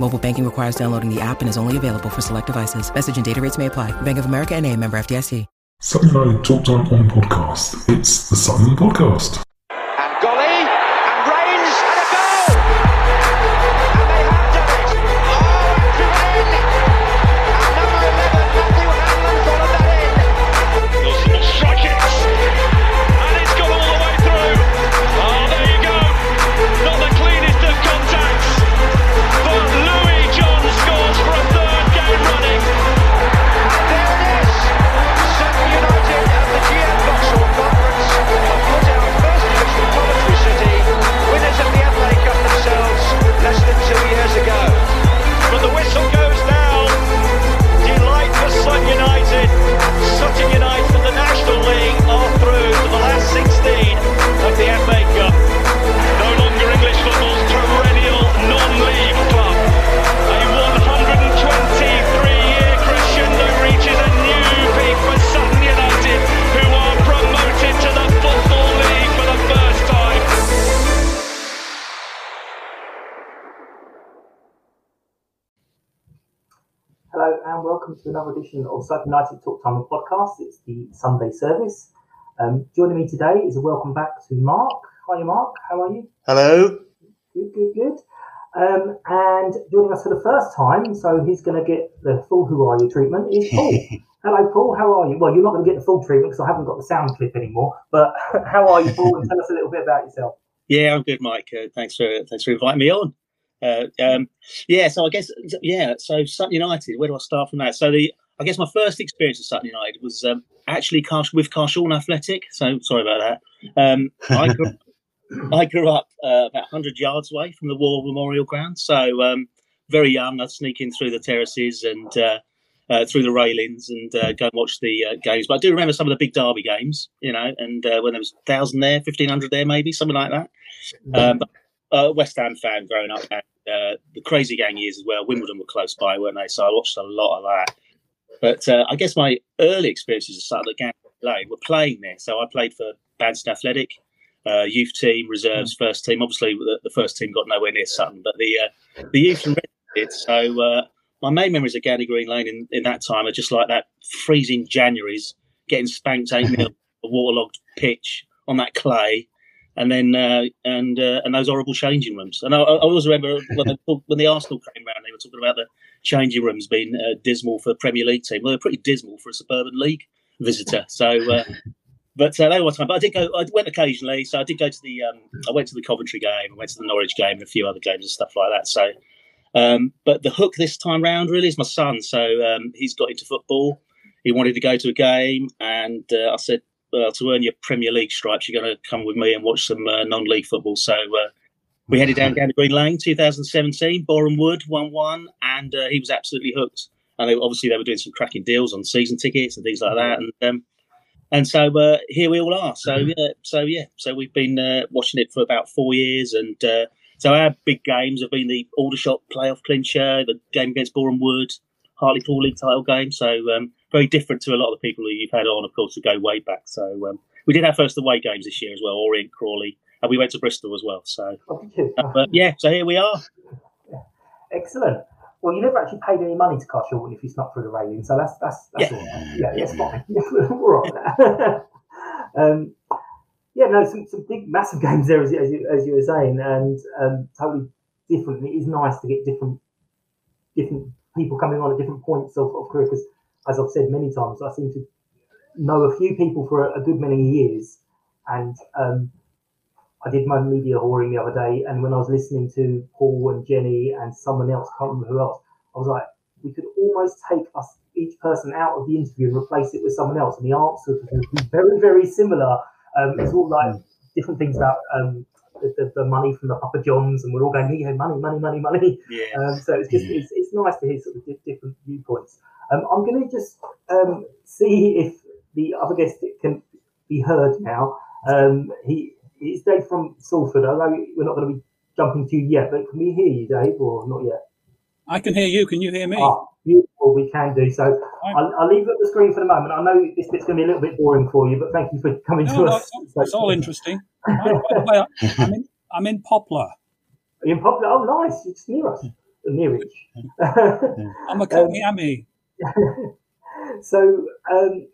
Mobile banking requires downloading the app and is only available for select devices. Message and data rates may apply. Bank of America and a member FDIC. Something I talked on on podcast. It's the Sutton Podcast. Welcome to another edition of Sutton United Talk Time podcast. It's the Sunday service. Um, joining me today is a welcome back to Mark. Hi, Mark. How are you? Hello. Good, good, good. Um, and joining us for the first time, so he's going to get the full "Who Are You" treatment. Is Paul. Hello, Paul. How are you? Well, you're not going to get the full treatment because I haven't got the sound clip anymore. But how are you, Paul? And tell us a little bit about yourself. Yeah, I'm good, Mike. Uh, thanks for thanks for inviting me on. Uh, um, yeah, so I guess yeah. So Sutton United. Where do I start from that? So the I guess my first experience at Sutton United was um, actually with Carshalton Athletic. So sorry about that. Um, I grew, I grew up uh, about 100 yards away from the War Memorial Ground. So um, very young, I'd sneak in through the terraces and uh, uh, through the railings and uh, go and watch the uh, games. But I do remember some of the big derby games, you know, and uh, when there was 1,000 there, 1,500 there, maybe, something like that. Um, but uh, West Ham fan growing up, and uh, the crazy gang years as well. Wimbledon were close by, weren't they? So I watched a lot of that. But uh, I guess my early experiences at Sutton Gang Lane were playing there. So I played for Badston Athletic, uh, youth team, reserves, first team. Obviously, the, the first team got nowhere near Sutton, but the uh, the youth and red did. So uh, my main memories of Gander Green Lane in, in that time are just like that freezing Januarys, getting spanked 8 0, a waterlogged pitch on that clay. And then uh, and uh, and those horrible changing rooms. And I, I always remember when, they, when the Arsenal came round, they were talking about the changing rooms being uh, dismal for a Premier League team. Well, they're pretty dismal for a suburban league visitor. So, uh, but uh, they were time. But I did go. I went occasionally. So I did go to the. Um, I went to the Coventry game. I went to the Norwich game and a few other games and stuff like that. So, um, but the hook this time round really is my son. So um, he's got into football. He wanted to go to a game, and uh, I said, "Well, to earn your Premier League stripes, you're going to come with me and watch some uh, non-league football." So. Uh, we headed down Gander Green Lane, 2017, Boreham Wood, 1 1, and uh, he was absolutely hooked. And they, obviously, they were doing some cracking deals on season tickets and things like that. And um, and so uh, here we all are. So yeah, so yeah, so we've been uh, watching it for about four years, and uh, so our big games have been the Aldershot playoff clincher, the game against Boreham Wood, Hartlepool League title game. So um, very different to a lot of the people who you've had on, of course, to go way back. So um, we did our first away games this year as well, Orient, Crawley, and we went to Bristol as well. So, uh, but yeah, so here we are. Excellent. Well, you never actually paid any money to Carshalton if you snuck through the railing, so that's that's that's Yeah. all right. Yeah, that's fine. We're all right. um, yeah, no, some, some big, massive games there, as, you- as, you, as you were saying, and um, totally different. And it is nice to get different different people coming on at different points of, of career because, as I've said many times, I seem to know a few people for a, a good many years, and um, I did my media whoring the other day, and when I was listening to Paul and Jenny and someone else, can't remember who else, I was like, we could almost take us each person out of the interview and replace it with someone else, and the answers would be very, very similar. Um, it's all like different things about um, the, the, the money from the Papa Johns, and we're all going, yeah, money, money, money, money. Yeah. Um, so it's just it's, it's nice to hear sort of di- different viewpoints. Um, I'm going to just um, see if the other guest can be heard now. Um, he it's Dave from Salford. I know we're not going to be jumping to you yet, but can we hear you, Dave, or not yet? I can hear you. Can you hear me? Ah, beautiful. We can do so. I'll, I'll leave it at the screen for the moment. I know this bit's going to be a little bit boring for you, but thank you for coming No, to no, us. it's, all, it's all interesting. By, by the way, I'm in, I'm in Poplar. In Poplar? Oh, nice. It's near us. Nearich. I'm a Komiami. so, um,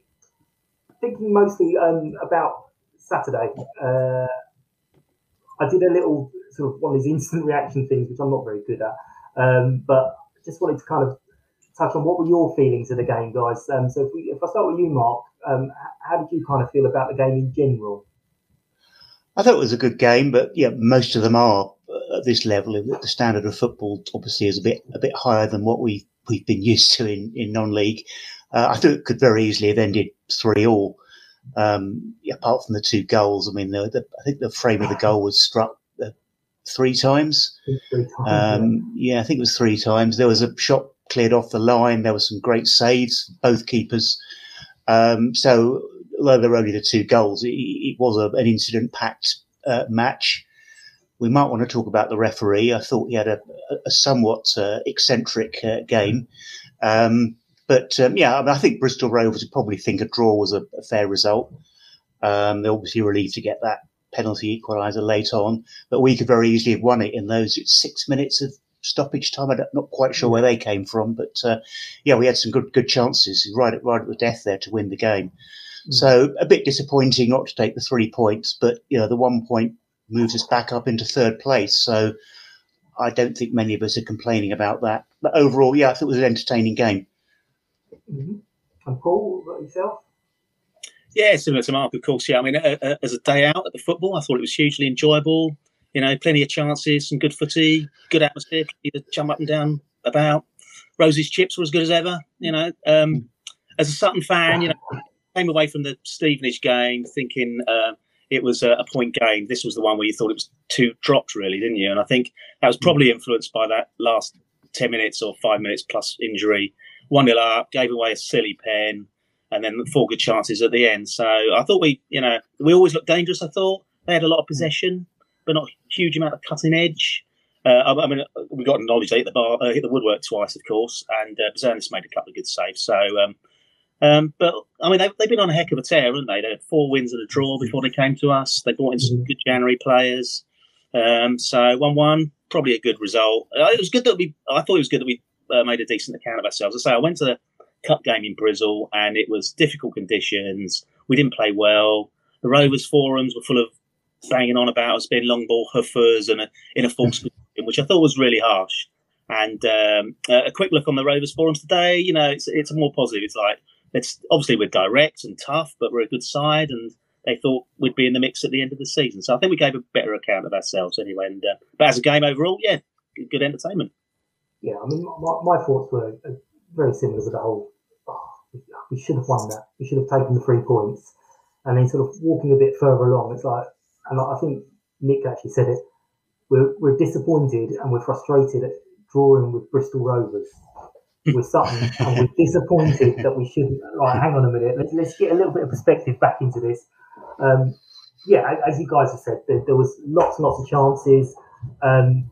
thinking mostly um, about Saturday, uh, I did a little sort of one of these instant reaction things, which I'm not very good at. Um, but just wanted to kind of touch on what were your feelings of the game, guys. Um, so if, we, if I start with you, Mark, um, how did you kind of feel about the game in general? I thought it was a good game, but yeah, most of them are uh, at this level. The standard of football obviously is a bit a bit higher than what we we've been used to in in non-league. Uh, I thought it could very easily have ended three all. Um, apart from the two goals, I mean, the, the, I think the frame of the goal was struck three times. Three times, Um, yeah, I think it was three times. There was a shot cleared off the line. There were some great saves, both keepers. Um, so, although there were only the two goals, it, it was a, an incident-packed uh, match. We might want to talk about the referee. I thought he had a, a somewhat uh, eccentric uh, game. Um, but um, yeah, I, mean, I think Bristol Rovers would probably think a draw was a, a fair result. Um, they're obviously relieved to get that penalty equaliser late on, but we could very easily have won it in those six minutes of stoppage time. I'm not quite sure where they came from, but uh, yeah, we had some good good chances right at right at the death there to win the game. So a bit disappointing not to take the three points, but you know the one point moves us back up into third place. So I don't think many of us are complaining about that. But overall, yeah, I thought it was an entertaining game. hmm And Paul, what about yourself? Yeah, similar to Mark, of course. Yeah, I mean, as a day out at the football, I thought it was hugely enjoyable. You know, plenty of chances, some good footy, good atmosphere, to jump up and down about. Rosie's chips were as good as ever. You know, um, as a Sutton fan, you know, came away from the Stevenage game thinking uh, it was a, a point game. This was the one where you thought it was two dropped, really, didn't you? And I think that was probably influenced by that last ten minutes or five minutes plus injury. One nil up, gave away a silly pen and then four good chances at the end. So I thought we, you know, we always looked dangerous. I thought they had a lot of possession, but not a huge amount of cutting edge. Uh, I, I mean, we got knowledge they hit the bar, uh, hit the woodwork twice, of course, and uh, made a couple of good saves. So, um, um, but I mean, they've, they've been on a heck of a tear, haven't they? They had four wins and a draw before they came to us. They brought in some good January players. Um, so one-one, probably a good result. Uh, it was good that we. I thought it was good that we uh, made a decent account of ourselves. I say I went to the cup game in Bristol, and it was difficult conditions. We didn't play well. The Rovers forums were full of banging on about us being long ball hoofers and a, in a false position, which I thought was really harsh. And um, a quick look on the Rovers forums today, you know, it's it's more positive. It's like it's obviously we're direct and tough, but we're a good side, and they thought we'd be in the mix at the end of the season. So I think we gave a better account of ourselves anyway. And uh, but as a game overall, yeah, good, good entertainment. Yeah, I mean, my, my thoughts were uh, very similar to the whole. We should have won that. We should have taken the three points, and then sort of walking a bit further along. It's like, and I think Nick actually said it. We're we're disappointed and we're frustrated at drawing with Bristol Rovers. With Sutton, and we're disappointed that we shouldn't. Right, hang on a minute. Let's let's get a little bit of perspective back into this. Um, yeah, as you guys have said, there, there was lots and lots of chances. Um,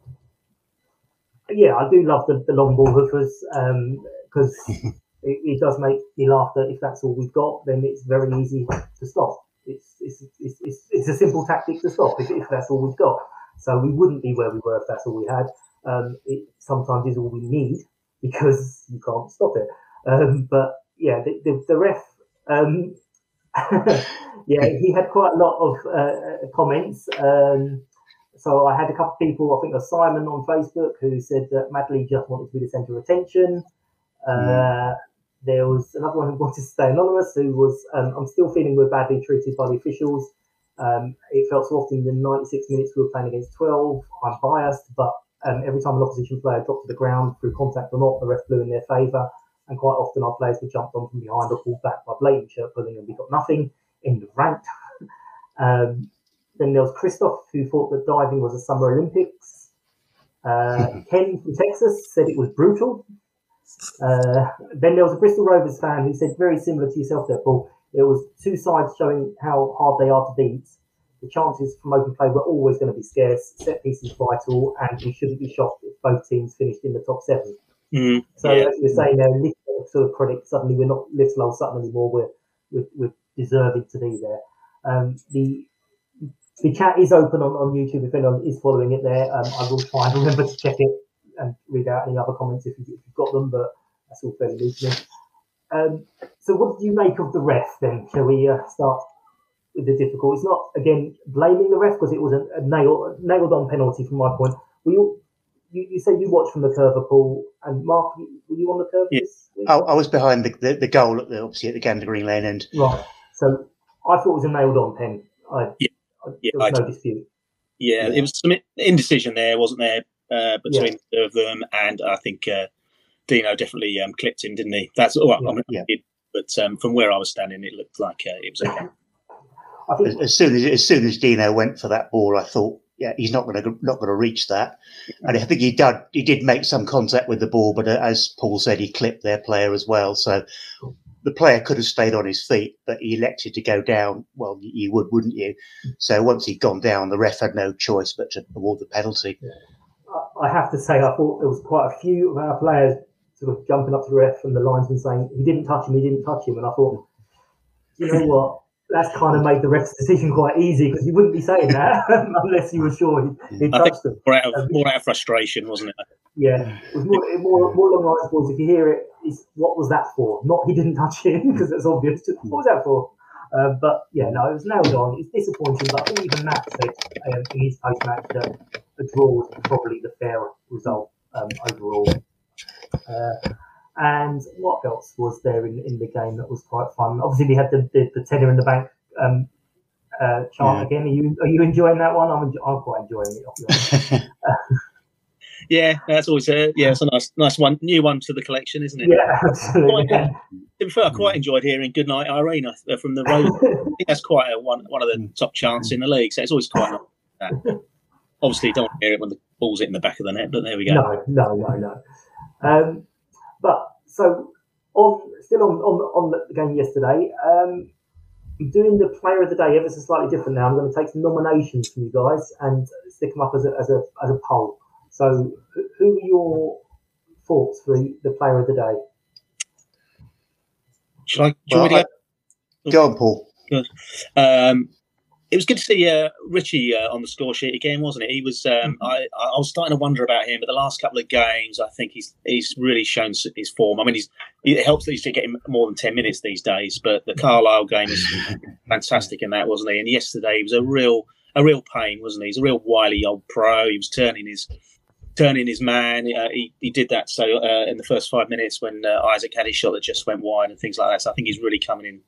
yeah, I do love the, the long ball hoofers. Um, because it, it does make me laugh that if that's all we've got, then it's very easy to stop. It's it's, it's, it's, it's a simple tactic to stop if, if that's all we've got. So we wouldn't be where we were if that's all we had. Um, it sometimes is all we need because you can't stop it. Um, but yeah, the, the, the ref, um, yeah, he had quite a lot of uh, comments. Um, so I had a couple of people, I think it was Simon on Facebook, who said that Madley just wanted to be the centre of attention. Uh, there was another one who wanted to stay anonymous, who was, um, I'm still feeling we're badly treated by the officials. Um, it felt so often in the 96 minutes we were playing against 12. I'm biased, but um, every time an opposition player dropped to the ground through contact or not, the ref blew in their favour. And quite often our players were jumped on from behind or pulled back by blatant shirt pulling, and we got nothing. End of rant. um, then there was Christoph, who thought that diving was a Summer Olympics. Uh, Ken from Texas said it was brutal. Uh, then there was a Bristol Rovers fan who said very similar to yourself there, Paul. It was two sides showing how hard they are to beat. The chances from open play were always going to be scarce. Set pieces vital, and we shouldn't be shocked if both teams finished in the top seven. Mm, So yeah. as you were saying there, little sort of credit. Suddenly we're not little old Sutton anymore. We're we're, we're deserving to be there. Um, the the chat is open on, on YouTube if anyone is following it there. Um, I will try and remember to check it and read out any other comments if, you, if you've got them, but that's all fairly new. Um, so what did you make of the ref then? Shall we uh, start with the difficult? It's not again blaming the ref because it was a, a nail nailed on penalty from my point. Were you you, you say you watched from the curve, Paul, and Mark, were you on the curve Yeah. I, I was behind the, the, the goal at the obviously at the Gander Green Lane end. Right. So I thought it was a nailed on pen. I, Yeah. I, Yeah, there was I- no dispute. Yeah, Yeah. it was some indecision there, wasn't there, uh, between the two of them, and I think uh, Dino definitely um, clipped him, didn't he? That's all. I mean, Yeah. did, but um, from where I was standing, it looked like uh, it was okay. As, as soon as as soon as Dino went for that ball, I thought, yeah, he's not going to not going to reach that. And I think he did he did make some contact with the ball, but uh, as Paul said, he clipped their player as well. So the player could have stayed on his feet, but he elected to go down. Well, you would, wouldn't you? So once he'd gone down, the ref had no choice but to award the penalty. I have to say, I thought there was quite a few of our players sort of jumping up to the ref and the linesman saying he didn't touch him, he didn't touch him, and I thought, you know what, that's kind of made the ref's decision quite easy because you wouldn't be saying that unless you were sure he, he touched them. more out of um, more out of frustration, wasn't it? Yeah, it was more, more, more along the lines was if you hear it, is what was that for? Not he didn't touch him because that's obvious. Just, what was that for? Uh, but yeah, no, it was nailed on. It's disappointing, but I think even Matt said um, in his post match that a draw was probably the fairer result um, overall. Uh, and what else was there in, in the game that was quite fun? Obviously, we had the, the, the tenner in the bank um, uh, chart Yeah. again. Are you are you enjoying that one? I'm, enjo- I'm quite enjoying it. I'll be honest. Yeah, that's always a yeah, it's a nice nice one, new one to the collection, isn't it? yeah, absolutely. Quite, uh, to be fair, I quite enjoyed hearing "Goodnight Irene" uh, from the road. I think that's quite a, one one of the top chants in the league. So it's always quite nice. That. Obviously, don't hear it when the ball's in the back of the net, but there we go. No, no, no, no. Um, but so on, still on on, on the game yesterday. Um, doing the player of the day ever so slightly different now. I'm going to take some nominations from you guys and stick them up as a as a as a poll. So, who- who are your thoughts for the, the player of the day? Should I? Do you want me Well, to go? Go on, Paul. Um, it was good to see uh, Richie uh, on the score sheet again, wasn't it? He was. Um, I, I was starting to wonder about him, but the last couple of games, I think he's he's really shown his form. I mean, he's it helps that he's getting more than ten minutes these days. But the Carlisle game was fantastic in that, wasn't he? And yesterday he was a real a real pain, wasn't he? He's a real wily old pro. He was turning his turning his man. Uh, he, he did that so uh, in the first five minutes when uh, Isaac had his shot that just went wide and things like that. So I think he's really coming in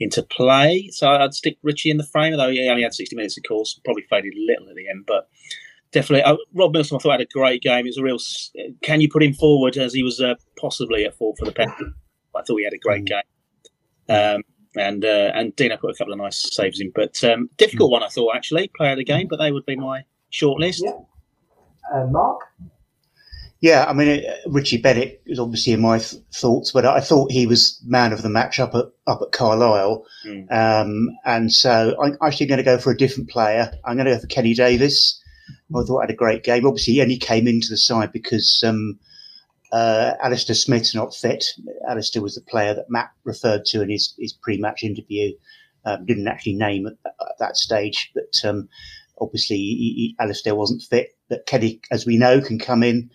into play. So I'd stick Richie in the frame, although he only had 60 minutes, of course, probably faded a little at the end, but definitely. Uh, Rob Milsom, I thought had a great game. It was a real. Can you put him forward as he was uh, possibly at fault for the penalty? I thought he had a great game. Um, and uh, and Dino put a couple of nice saves in, but um, difficult one I thought actually player of the game, but they would be my short list. Yeah. Uh, Mark, Yeah, I mean, uh, Richie Bennett is obviously in my th- thoughts, but I thought he was man of the match up at up at Carlisle, Mm. um, and so I'm actually going to go for a different player. I'm going to go for Kenny Davis. I thought had a great game. Obviously, he only came into the side because um, Uh, Alistair Smith's not fit. Alistair was the player that Matt referred to in his, his pre-match interview. Um, didn't actually name at, at that stage, but um, obviously he, he, Alistair wasn't fit. But Kenny, as we know, can come in.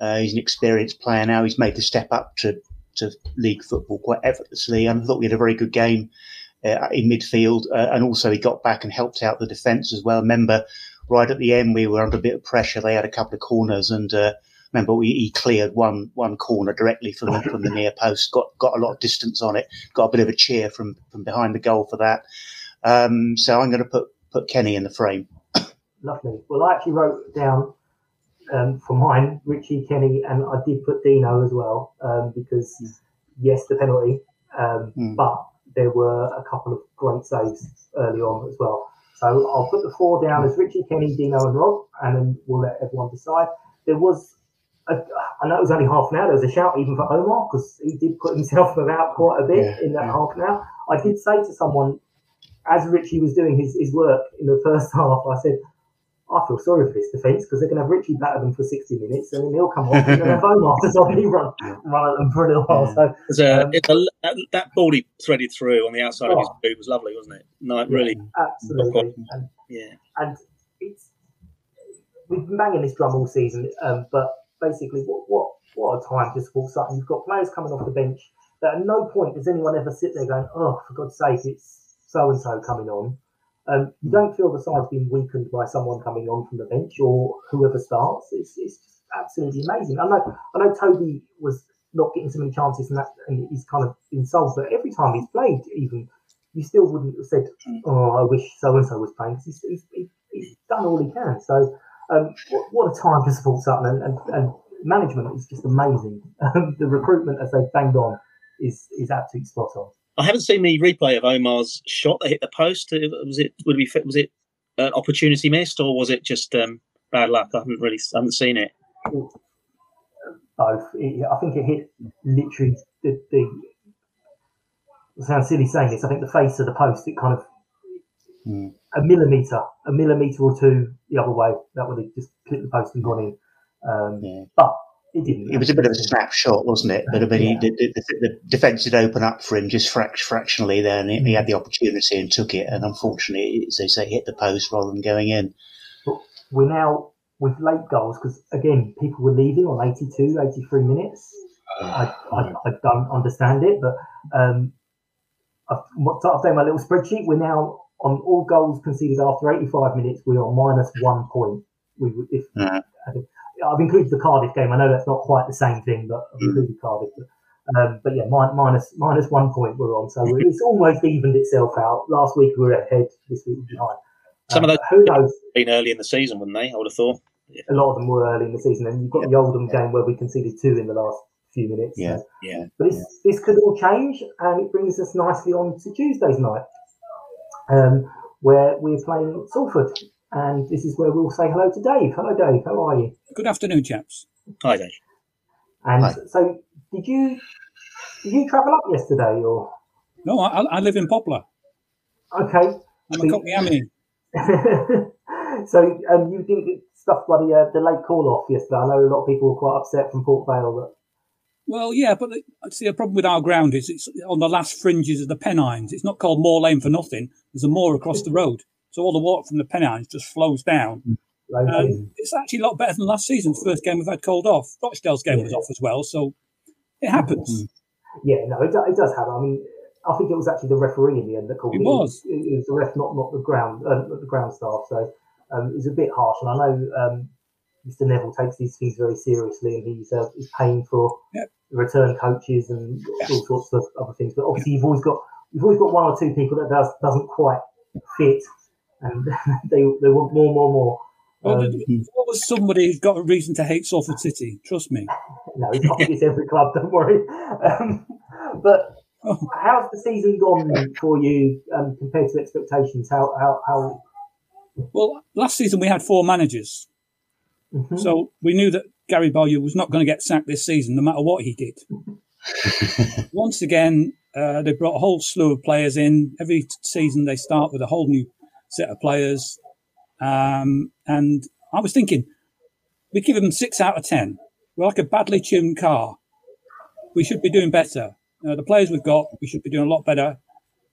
Uh, he's an experienced player now. He's made the step up to, to league football quite effortlessly. And I thought we had a very good game uh, in midfield. Uh, and also he got back and helped out the defence as well. Remember, right at the end, we were under a bit of pressure. They had a couple of corners and, uh, remember we, he cleared one one corner directly from from the near post. Got got a lot of distance on it. Got a bit of a cheer from from behind the goal for that. Um, so I'm going to put put Kenny in the frame. Lovely. Well, I actually wrote down um, for mine Richie, Kenny, and I did put Dino as well um, because mm. yes, the penalty, mm. but there were a couple of great saves early on as well. So I'll put the four down as Richie, Kenny, Dino, and Rob, and then we'll let everyone decide. There was I, know it was only half an hour. There was a shout even for Omar because he did put himself about quite a bit yeah, in that yeah. half an hour. I did say to someone as Richie was doing his, his work in the first half, I said, I feel sorry for this defence because they're going to have Richie batter them for 60 minutes and then he'll come off and then have Omar to suddenly run, run at them for a little while. So, a, um, a, that, that, ball he threaded through on the outside oh, of his oh. boot was lovely, wasn't it? No, yeah, really. Absolutely. And, yeah. And it's, we've been banging this drum all season, um, but basically, what what what a time to support Sutton. You've got players coming off the bench that at no point does anyone ever sit there going, "Oh, for God's sake, it's so and so coming on." Um, you don't feel the side's being weakened by someone coming on from the bench or whoever starts. It's, it's just absolutely amazing. I know I know Toby was not getting so many chances and that and he's kind of been sold, but every time he's played, even you still wouldn't have said, "Oh, I wish so and so was playing," because he's, he's, he's, done all he can. So um, what, what, a time to support Sutton and, and, and management is just amazing. Um, the recruitment as they've banged on is is absolutely spot on. I haven't seen the replay of Omar's shot that hit the post. Uh, was it would it be was it an opportunity missed or was it just um, bad luck? I haven't really I haven't seen it. Both. I think it hit literally the, the. It sounds silly saying this. I think the face of the post. It kind of mm. a millimeter, a millimeter or two the other way. That would have just clipped the post and gone in. Um, yeah. But it didn't. It was a bit of a snapshot, wasn't it? But I mean, yeah. the, the, the, defence did open up for him just fract- fractionally there, and he had the mm. opportunity and took it. And unfortunately, as they say, hit the post rather than going in. But we're now with late goals because again, people were leaving on 82, 83 minutes. Ah. I, I, I don't understand it, but um, I've, I've done my little spreadsheet. We're now on all goals conceded after 85 minutes. We're on minus one point. We if mm. yeah. I've included the Cardiff game. I know that's not quite the same thing, but I've included mm. Cardiff. But, um, but yeah, min- minus, minus one point we're on. So it's almost evened itself out. Last week we were ahead, this week we're behind. Some um, of those who knows? Been early in the season, wouldn't they? I would have thought. Yeah. A lot of them were early in the season, and you've got yeah. the Oldham yeah. game where we conceded two in the last few minutes. Yeah, so. yeah. But this this could all change, and it brings us nicely on to Tuesday's night, um, where we're playing Salford. And this is where we'll say hello to Dave. Hello, Dave. How are you? Good afternoon, chaps. Hi, Dave. And Hi. so, did you did you travel up yesterday, or? No, I, I live in Poplar. Okay. I'm a Cockney So, um, you didn't get stuff by the uh, the late call off yesterday. I know a lot of people were quite upset from Port Vale that. Well, yeah, but I see a problem with our ground is it's on the last fringes of the Pennines. It's not called Moor Lane for nothing. There's a moor across the road. So all the water from the Pennines just flows down. Um, it's actually a lot better than last season's first game we've had called off. Rochdale's game yeah. was off as well, so it happens. Yeah, no, it, it, does happen. I mean, I think it was actually the referee in the end that called it. It was. It, it was the ref, not not the ground, uh, the ground staff. So um, it's a bit harsh, and I know um, Mr. Neville takes these things very seriously, and he's uh, he's paying for yep. return coaches and all sorts of other things. But obviously, you've always got you've always got one or two people that does doesn't quite fit and they they want more, more, more. Well, um, what was somebody who's got a reason to hate Salford City? Trust me. no, it's every club. Don't worry. Um, but oh. how's the season gone for you um, compared to expectations? How how how? Well, last season we had four managers, mm-hmm. so we knew that Gary Bowyer was not going to get sacked this season, no matter what he did. Once again, uh, they brought a whole slew of players in. Every season they start with a whole new set of players. Um, and I was thinking, we give them six out of 10. we're like a badly tuned car. We should be doing better. Uh, the players we've got, we should be doing a lot better.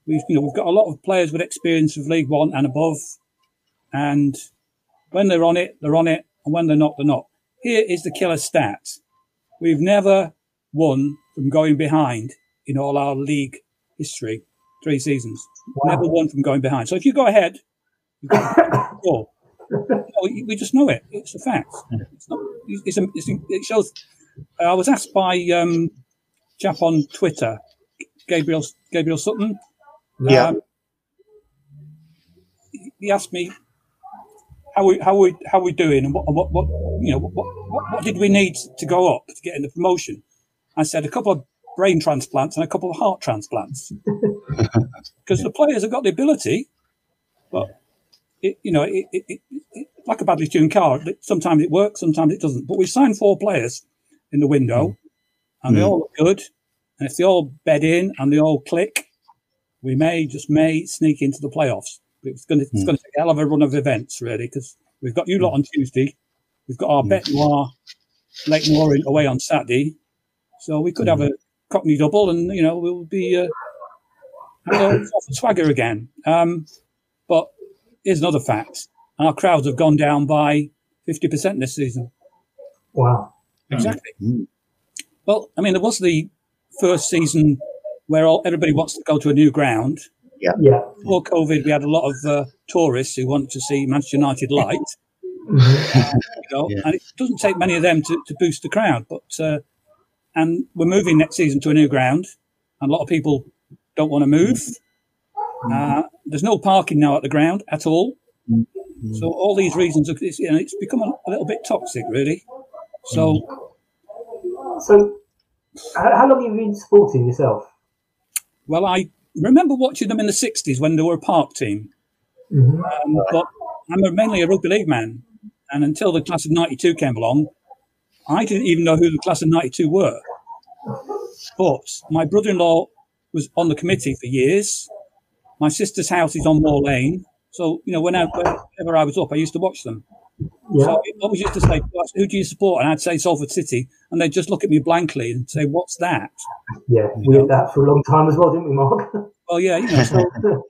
We've, you know, we've got a lot of players with experience of League One and above, and when they're on it, they're on it, and when they're not, they're not. Here is the killer stat: we've never won from going behind in all our league history, three seasons. Wow. Never won from going behind. So if you go ahead, to. No, we just know it. It's a fact. It's not. It's, a, it's a, it shows. I was asked by um, chap on Twitter, Gabriel Gabriel Sutton. Yeah. Um, he asked me how we how we how we doing and what what, what you know what, what what did we need to go up to get in the promotion? I said a couple of brain transplants and a couple of heart transplants because the players have got the ability, but it, you know it, it, like a badly tuned car. Sometimes it works, sometimes it doesn't. But we signed four players in the window, and they Mm. all look good. And if they all bed in and they all click, we may just may sneak into the playoffs. But It's going to it's Mm. going to take a hell of a run of events, really, because we've got you lot on Tuesday, we've got our Mm. Bet Noir Lake Noir away on Saturday, so we could have a Cockney double, and you know we'll be uh, swagger again. Um, here's another fact: our crowds have gone down by fifty percent this season. Wow. Exactly. Mm. Well, I mean, there was the first season where all, everybody wants to go to a new ground. Yeah. yeah. Before COVID, we had a lot of uh, tourists who wanted to see Manchester United light. You know, Yeah. and it doesn't take many of them to, to boost the crowd. But uh, and we're moving next season to a new ground, and a lot of people don't want to move. Uh, there's no parking now at the ground at all. So all these reasons, are, it's, you know, it's become a, a little bit toxic, really. So So, how, how long have you been supporting yourself? Well, I remember watching them in the 60s when they were a park team. Mhm. Um, but I'm a, mainly a rugby league man. And until the class of 92 came along, I didn't even know who the class of 92 were. But my brother in law was on the committee for years. My sister's house is on Moor Lane. So, you know, whenever, whenever I was up, I used to watch them. Yeah. So I always used to say, who do you support? And I'd say Salford City. And they'd just look at me blankly and say, what's that? Yeah. We did that for a long time as well, didn't we, Mark? Well, yeah, you know, so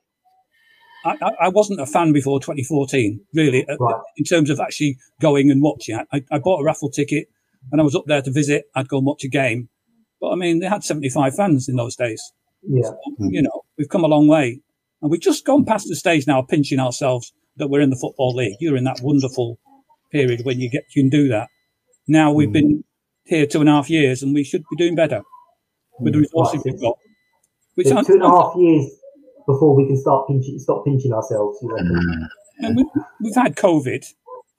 I, I- wasn't a fan before 2014, really, Right. in terms of actually going and watching. I, I bought a raffle ticket and I was up there to visit. I'd go and watch a game. But I mean, they had 75 fans in those days. yeah. You know, we've come a long way. And we've just gone past the stage now pinching ourselves that we're in the Football League. You're in that wonderful period when you get, you can do that. Now we've mm. been here two and a half years and we should be doing better with the resources Right. we've got. Which two and a half years before we can start pinching, stop pinching ourselves. You know? Mm. And we, we've had COVID.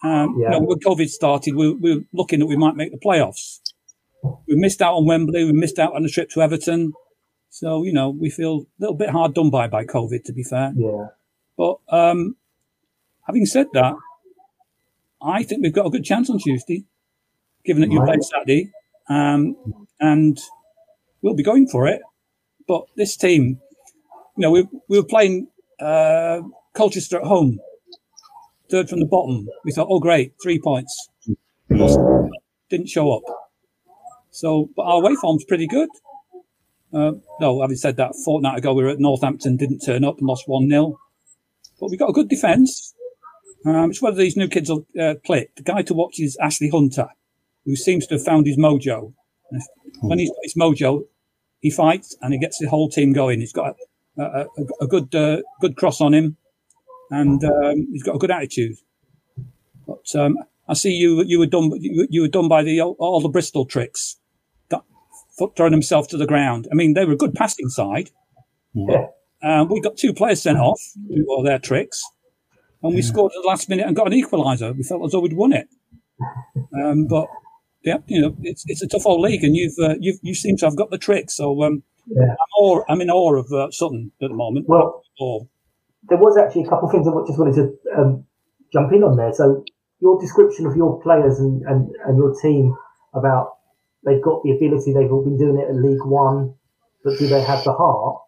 Um, you know, when COVID started, we, we were looking that we might make the playoffs. We missed out on Wembley. We missed out on the trip to Everton. So, you know, we feel a little bit hard done by by COVID, to be fair. Yeah. But um, having said that, I think we've got a good chance on Tuesday, given that you Right. play Saturday. Um, and we'll be going for it. But this team, you know, we, we were playing uh, Colchester at home, third from the bottom. We thought, oh, great, three points. Didn't show up. So, but our away form's pretty good. Uh, no, having said that, fortnight ago we were at Northampton, didn't turn up and lost 1 0. But we got a good defence. Um, it's whether these new kids will uh, click. The guy to watch is Ashley Hunter, who seems to have found his mojo. When he's got his mojo, he fights and he gets the whole team going. He's got a, a, a, good uh, good cross on him, and um, he's got a good attitude. But um, I see you you were done you, you were done by the all the Bristol tricks, throwing himself to the ground. I mean, they were a good passing side. Yeah. Um, we got two players sent off to all their tricks, and we scored at the last minute and got an equaliser. We felt as though we'd won it. Um, but yeah, you know, it's it's a tough old league, and you've uh, you you seem to have got the trick. So um, Yeah. I'm awe, I'm in awe of uh, Sutton at the moment. Well, there was actually a couple of things I just wanted to um, jump in on there. So your description of your players and, and, and your team about they've got the ability, they've all been doing it at League One, but do they have the heart?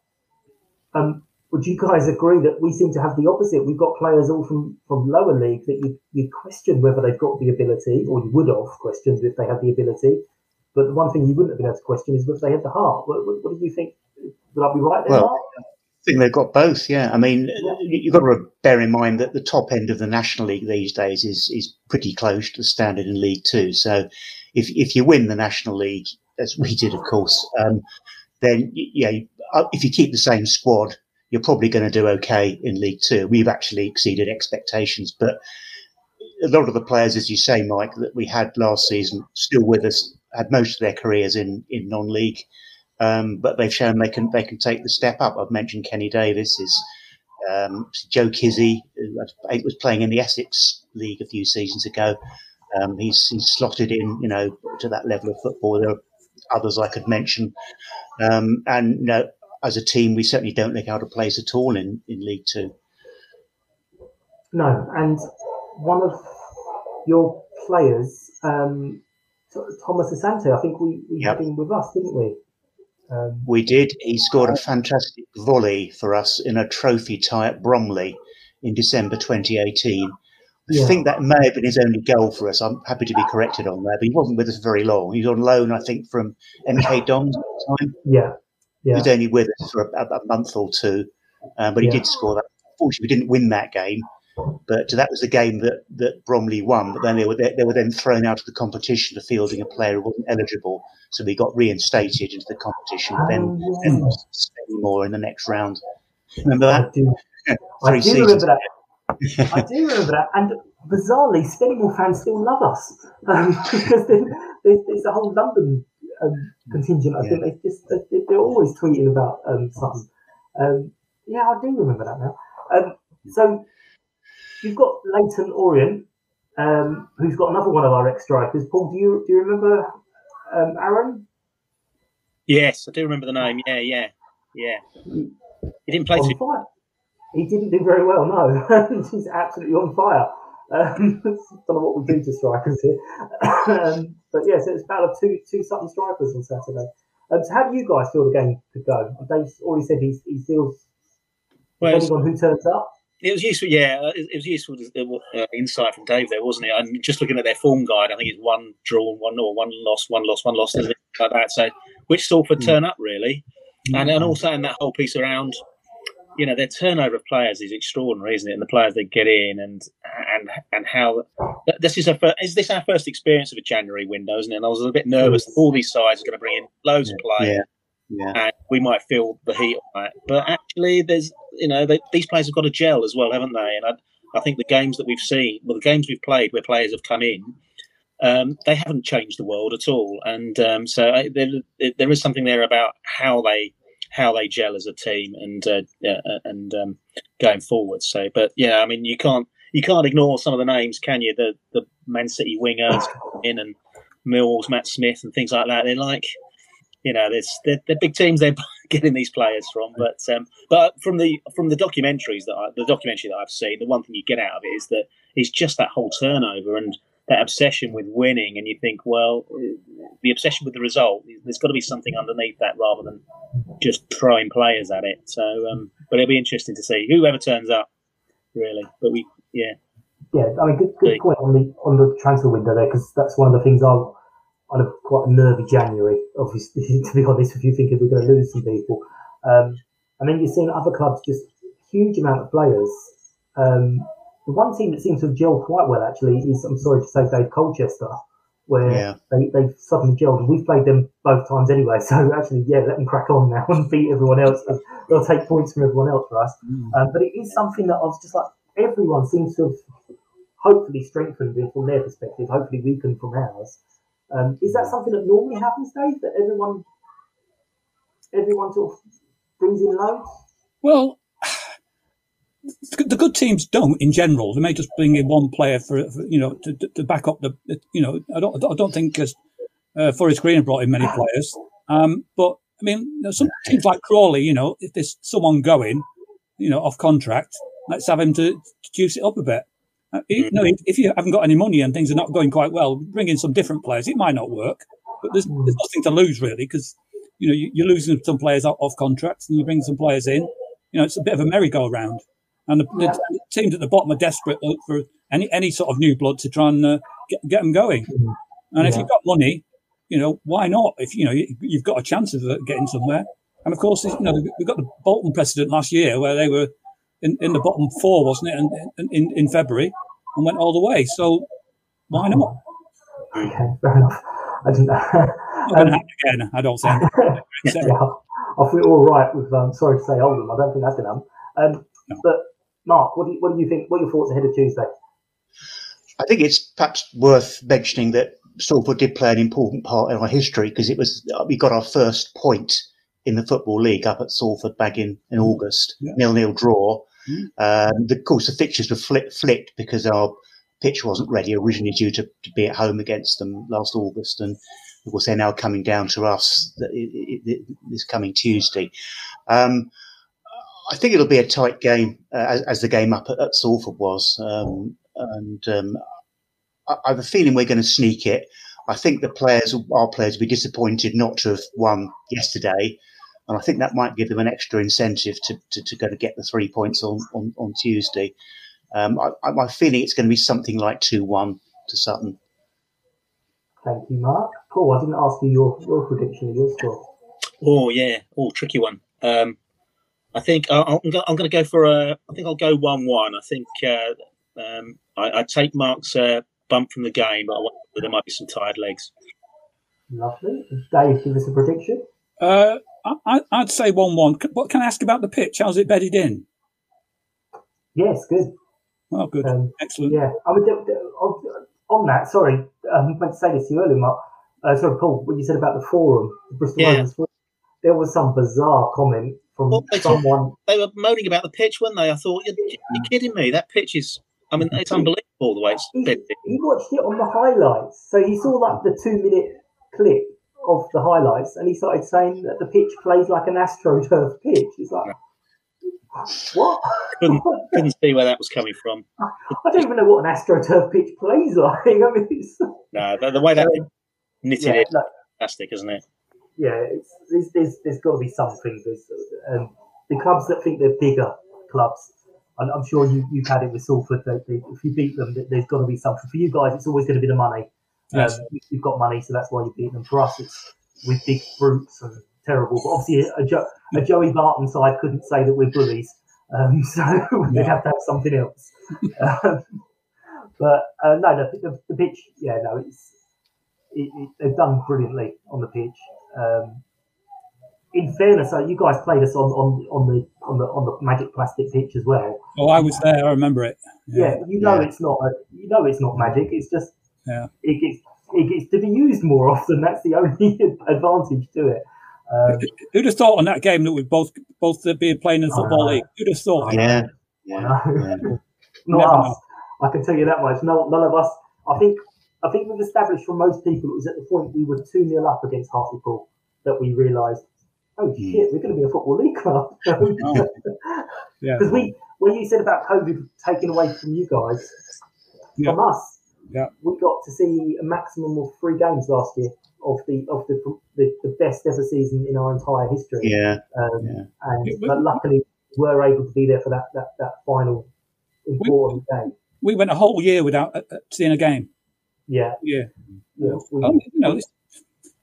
Um, would you guys agree that we seem to have the opposite? We've got players all from, from lower league that you you question whether they've got the ability, or you would have questioned if they had the ability. But the one thing you wouldn't have been able to question is whether they had the heart. What, what, what do you think? Would I be right there? Well? I think they've got both. Yeah, I mean, you've got to bear in mind that the top end of the National League these days is is pretty close to the standard in League Two. So, if if you win the National League, as we did, of course, um, then yeah, uh, if you keep the same squad, you're probably going to do okay in League Two. We've actually exceeded expectations, but a lot of the players, as you say, Mike, that we had last season, still with us, had most of their careers in in non-league um, but they've shown they can they can take the step up. I've mentioned Kenny Davis, is um, Joe Kizzi, who was- was playing in the Essex League a few seasons ago. Um, he's he's slotted in, you know, to that level of football. There are others I could mention, um, and you know, as a team, we certainly don't look out of place at all in, in League Two. No, and one of your players, um, Thomas Asante, I think we, we Yep. had him with us, didn't we? Um, We did. He scored a fantastic volley for us in a trophy tie at Bromley in December 2018. I Yeah. think that may have been his only goal for us. I'm happy to be corrected on that, but he wasn't with us very long. He was on loan, I think, from MK Dons at the time. yeah, He was only with us for a, a month or two, uh, but he Yeah. did score that. Unfortunately, we didn't win that game, but that was the game that, that Bromley won. But then they were they were then thrown out of the competition for fielding a player who wasn't eligible, so we got reinstated into the competition. But then, Oh, then yeah. more in the next round. Remember I that? do, I Three do seasons. remember that. I do remember that, and bizarrely, Spennymoor fans still love us um, because there's, there's a whole London um, contingent. I think they just they, they're always tweeting about um, something. Um, yeah, I do remember that now. Um, so you've got Leyton Orient, um, who's got another one of our ex strikers. Paul, do you do you remember um, Aaron? Yes, I do remember the name. Yeah, yeah, yeah. He didn't play on too. fire. He didn't do very well, no. He's absolutely on fire. Um, don't know what we do to strikers here. um, but yes, it was battle of two two Sutton strikers on Saturday. Um, so how do you guys feel the game could go? Dave's already said he's, he feels Well, depending on who turns up. It was useful, yeah. uh, It, it was useful uh, insight from Dave there, wasn't it? And just looking at their form guide, I think it's one draw, one or one loss, one loss, one loss, like that. So, which Salford turn up really, and and also in that whole piece around, you know, their turnover of players is extraordinary, isn't it? And the players they get in, and and and how this is a fir- is this our first experience of a January window, isn't it? And I was a bit nervous that all these sides are going to bring in loads of players Yeah, yeah. and we might feel the heat on that. But actually, there's you know they, these players have got to gel as well, haven't they? And I, I think the games that we've seen, well, the games we've played where players have come in, um, they haven't changed the world at all. And um, so I, there, there is something there about how they how they gel as a team and uh, and um, going forward. So, but yeah, I mean, you can't you can't ignore some of the names, can you? The the Man City wingers in and Mills, Matt Smith, and things like that. They're like you know, they're, they're big teams they're getting these players from. But um, but from the from the documentaries that I, the documentary that I've seen, the one thing you get out of it is that it's just that whole turnover and that obsession with winning. And you think, well, the obsession with the result, there's got to be something underneath that rather than just throwing players at it. So, um, but it'll be interesting to see whoever turns up, really. But we, yeah, Yeah, I mean, good, good point on the on the transfer window there because that's one of the things I've I had a quite a nervy January, obviously, to be honest with you, thinking we're going to lose some people. Um, and then you're seeing other clubs just huge amount of players. Um, the one team that seems to have gelled quite well, actually, is I'm sorry to say, Dave Colchester, where Yeah. they, they've suddenly gelled. We've played them both times anyway, so actually, yeah, let them crack on now and beat everyone else. They'll take points from everyone else for us. Um, but it is something that I was just like, everyone seems to have hopefully strengthened it from their perspective, hopefully weakened from ours. Um, is that something that normally happens, Dave? That everyone, everyone sort of brings in loads? Well, the good teams don't in general. They may just bring in one player for, for you know to, to, back up the you know I don't I don't think because uh, Forest Green have brought in many players. Um, but I mean, you know, some teams like Crawley, you know, if there's someone going, you know, off contract, let's have him to, to juice it up a bit. Uh, you know, if, if you haven't got any money and things are not going quite well, bring in some different players. It might not work, but there's, there's nothing to lose really because you know you, you're losing some players off, off contracts and you bring some players in. you know, it's a bit of a merry-go-round. And the, the teams at the bottom are desperate for any any sort of new blood to try and uh, get, get them going. Mm. And if you've got money, you know, why not? If you know you, you've got a chance of uh, getting somewhere. And of course, you know, we got the Bolton precedent last year where they were in, in the bottom four, wasn't it? And and in, in February and went all the way. So why not? Okay, fair enough. I didn't know. Not going to happen again, I don't think. yeah, I feel all right with. Um, sorry to say, Oldham. I don't think that's going to happen. Um, No. But Mark, what do you, what do you think? What are your thoughts ahead of Tuesday? I think it's perhaps worth mentioning that Salford did play an important part in our history because it was we got our first point in the football league up at Salford back in, in August, Yeah. nil nil draw. Mm. Um, the, of course, the fixtures were flipped, flipped because our pitch wasn't ready originally due to, to be at home against them last August, and of course they're now coming down to us this coming Tuesday. Um, I think it'll be a tight game, uh, as, as the game up at, at Salford was, um, and um, I, I have a feeling we're going to sneak it. I think the players, our players, will be disappointed not to have won yesterday, and I think that might give them an extra incentive to, to, to go to get the three points on on, on Tuesday. Um, I, I, my feeling it's going to be something like two one to Sutton. Thank you, Mark. Paul, I didn't ask you your, your prediction of your score. Oh yeah, oh tricky one. Um, I think I- I'm, going to go for a. I think I'll go one-one. I think uh, um, I, I take Mark's uh, bump from the game, but I wonder there might be some tired legs. Lovely. Dave, give us a prediction. Uh, I, I- I'd say 1 1. What can I ask about the pitch? How's it bedded in? Yes, good. Oh, good. Um, Excellent. Yeah, I mean, th- th- on on that, sorry, um, I meant to say this to you earlier, Mark. Uh, sorry, Paul, what you said about the forum, the Bristol Yeah. Rovers forum, there was some bizarre comment from Well, they someone. They were moaning about the pitch, weren't they? I thought you're, you're kidding me. That pitch is. I mean, it's unbelievable the way it's He, he watched it on the highlights, so he saw like the two minute clip of the highlights, and he started saying that the pitch plays like an AstroTurf pitch. He's like, what? Couldn't, couldn't see where that was coming from. I don't even know what an AstroTurf pitch plays like. I mean, it's, No, the, the way that knitted yeah, it, no, fantastic, isn't it? Yeah, it's, there's, there's, there's got to be something. There's, um, the clubs that think they're bigger clubs, and I'm sure you, you've had it with Salford. That they, if you beat them, there's got to be something. For you guys, it's always going to be the money. Yes. Um, you've got money, so that's why you beat them. For us, it's with big brutes and terrible. But obviously, a, jo- a Joey Barton side couldn't say that we're bullies, um, so they'd have to have something else. um, but uh, no, the, the, the pitch, yeah, no, it's it, it, they've done brilliantly on the pitch. Um, in fairness, uh, you guys played us on, on, on the on the on the magic plastic pitch as well. Oh, I was there. I remember it. Yeah, you know Yeah. it's not a, you know it's not magic. It's just Yeah. it gets it gets to be used more often. That's the only advantage to it. Um, Who'd have thought on that game that we'd both both be playing in the football league? Who'd have thought? Yeah, I yeah, yeah. not Never us. I can tell you that much. No, none of us. I think I think we've established from most people it was at the point we were two 0 up against Hartlepool that we realised, oh Hmm. shit, we're going to be a football league club. Oh. Yeah. Because we, when you said about COVID taken away from you guys, Yeah. from us, Yeah. we got to see a maximum of three games last year of the of the the, the best ever season in our entire history. yeah. Um, Yeah. And but luckily, we were able to be there for that that, that final important game. We went a whole year without uh, uh, seeing a game. Yeah, Yeah. yeah. We, Oh, you know, this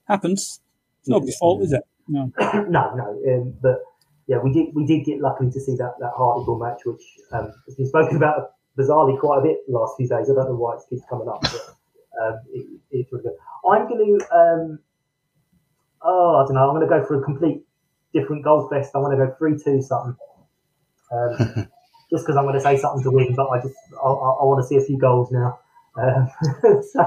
happens. It's nobody's fault, is it? No. no, no, um, but yeah, we did we did get luckily to see that that Hartlepool match, which um, has been spoken about bizarrely quite a bit the last few days. I don't know why it keeps coming up, but um, it, it's really good. I'm going to, um, oh, I don't know. I'm going to go for a complete different goal fest. I'm going to go three two something. Um, just because I'm going to say something to win, but I just I, I, I want to see a few goals now. Um, so,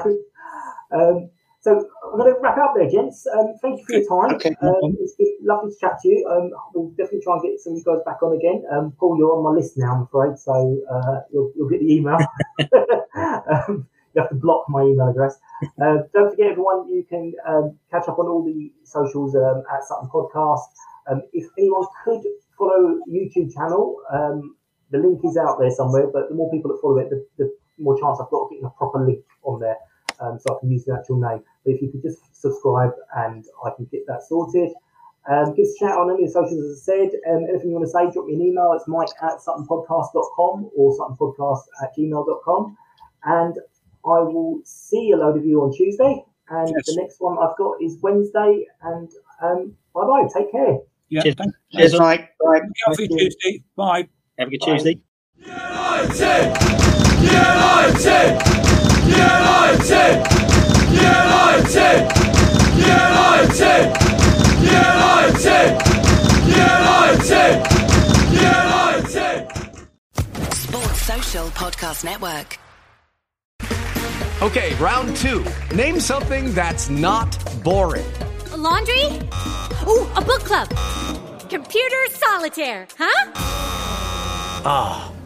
um, so I'm going to wrap up there, gents. Um, thank you for your time. Okay. Um, it's been lovely to chat to you. Um, we'll definitely try and get some of you guys back on again. Um, Paul, you're on my list now, I'm afraid, so uh, you'll, you'll get the email. um, you have to block my email address. Uh, don't forget, everyone, you can um, catch up on all the socials um, at Sutton Podcast. Um, if anyone could follow YouTube channel, um, the link is out there somewhere, but the more people that follow it, the, the more chance I've got of getting a proper link on there um, so I can use the actual name. But if you could just subscribe and I can get that sorted. Um, give us a shout on any of the socials, as I said. Um, anything you want to say, drop me an email. It's mike at suttonpodcast.com or suttonpodcast at gmail.com. And I will see a load of you on Tuesday. And Yes. the next one I've got is Wednesday. And um, bye bye. Take care. Yeah. Cheers. Thank Cheers, Mike. Bye. you for your Tuesday. Bye. Have a good Bye. Tuesday. Sports Social Podcast Network. Okay, round two. Name something that's not boring. laundry? Ooh, a book club. Computer solitaire, huh? Ah,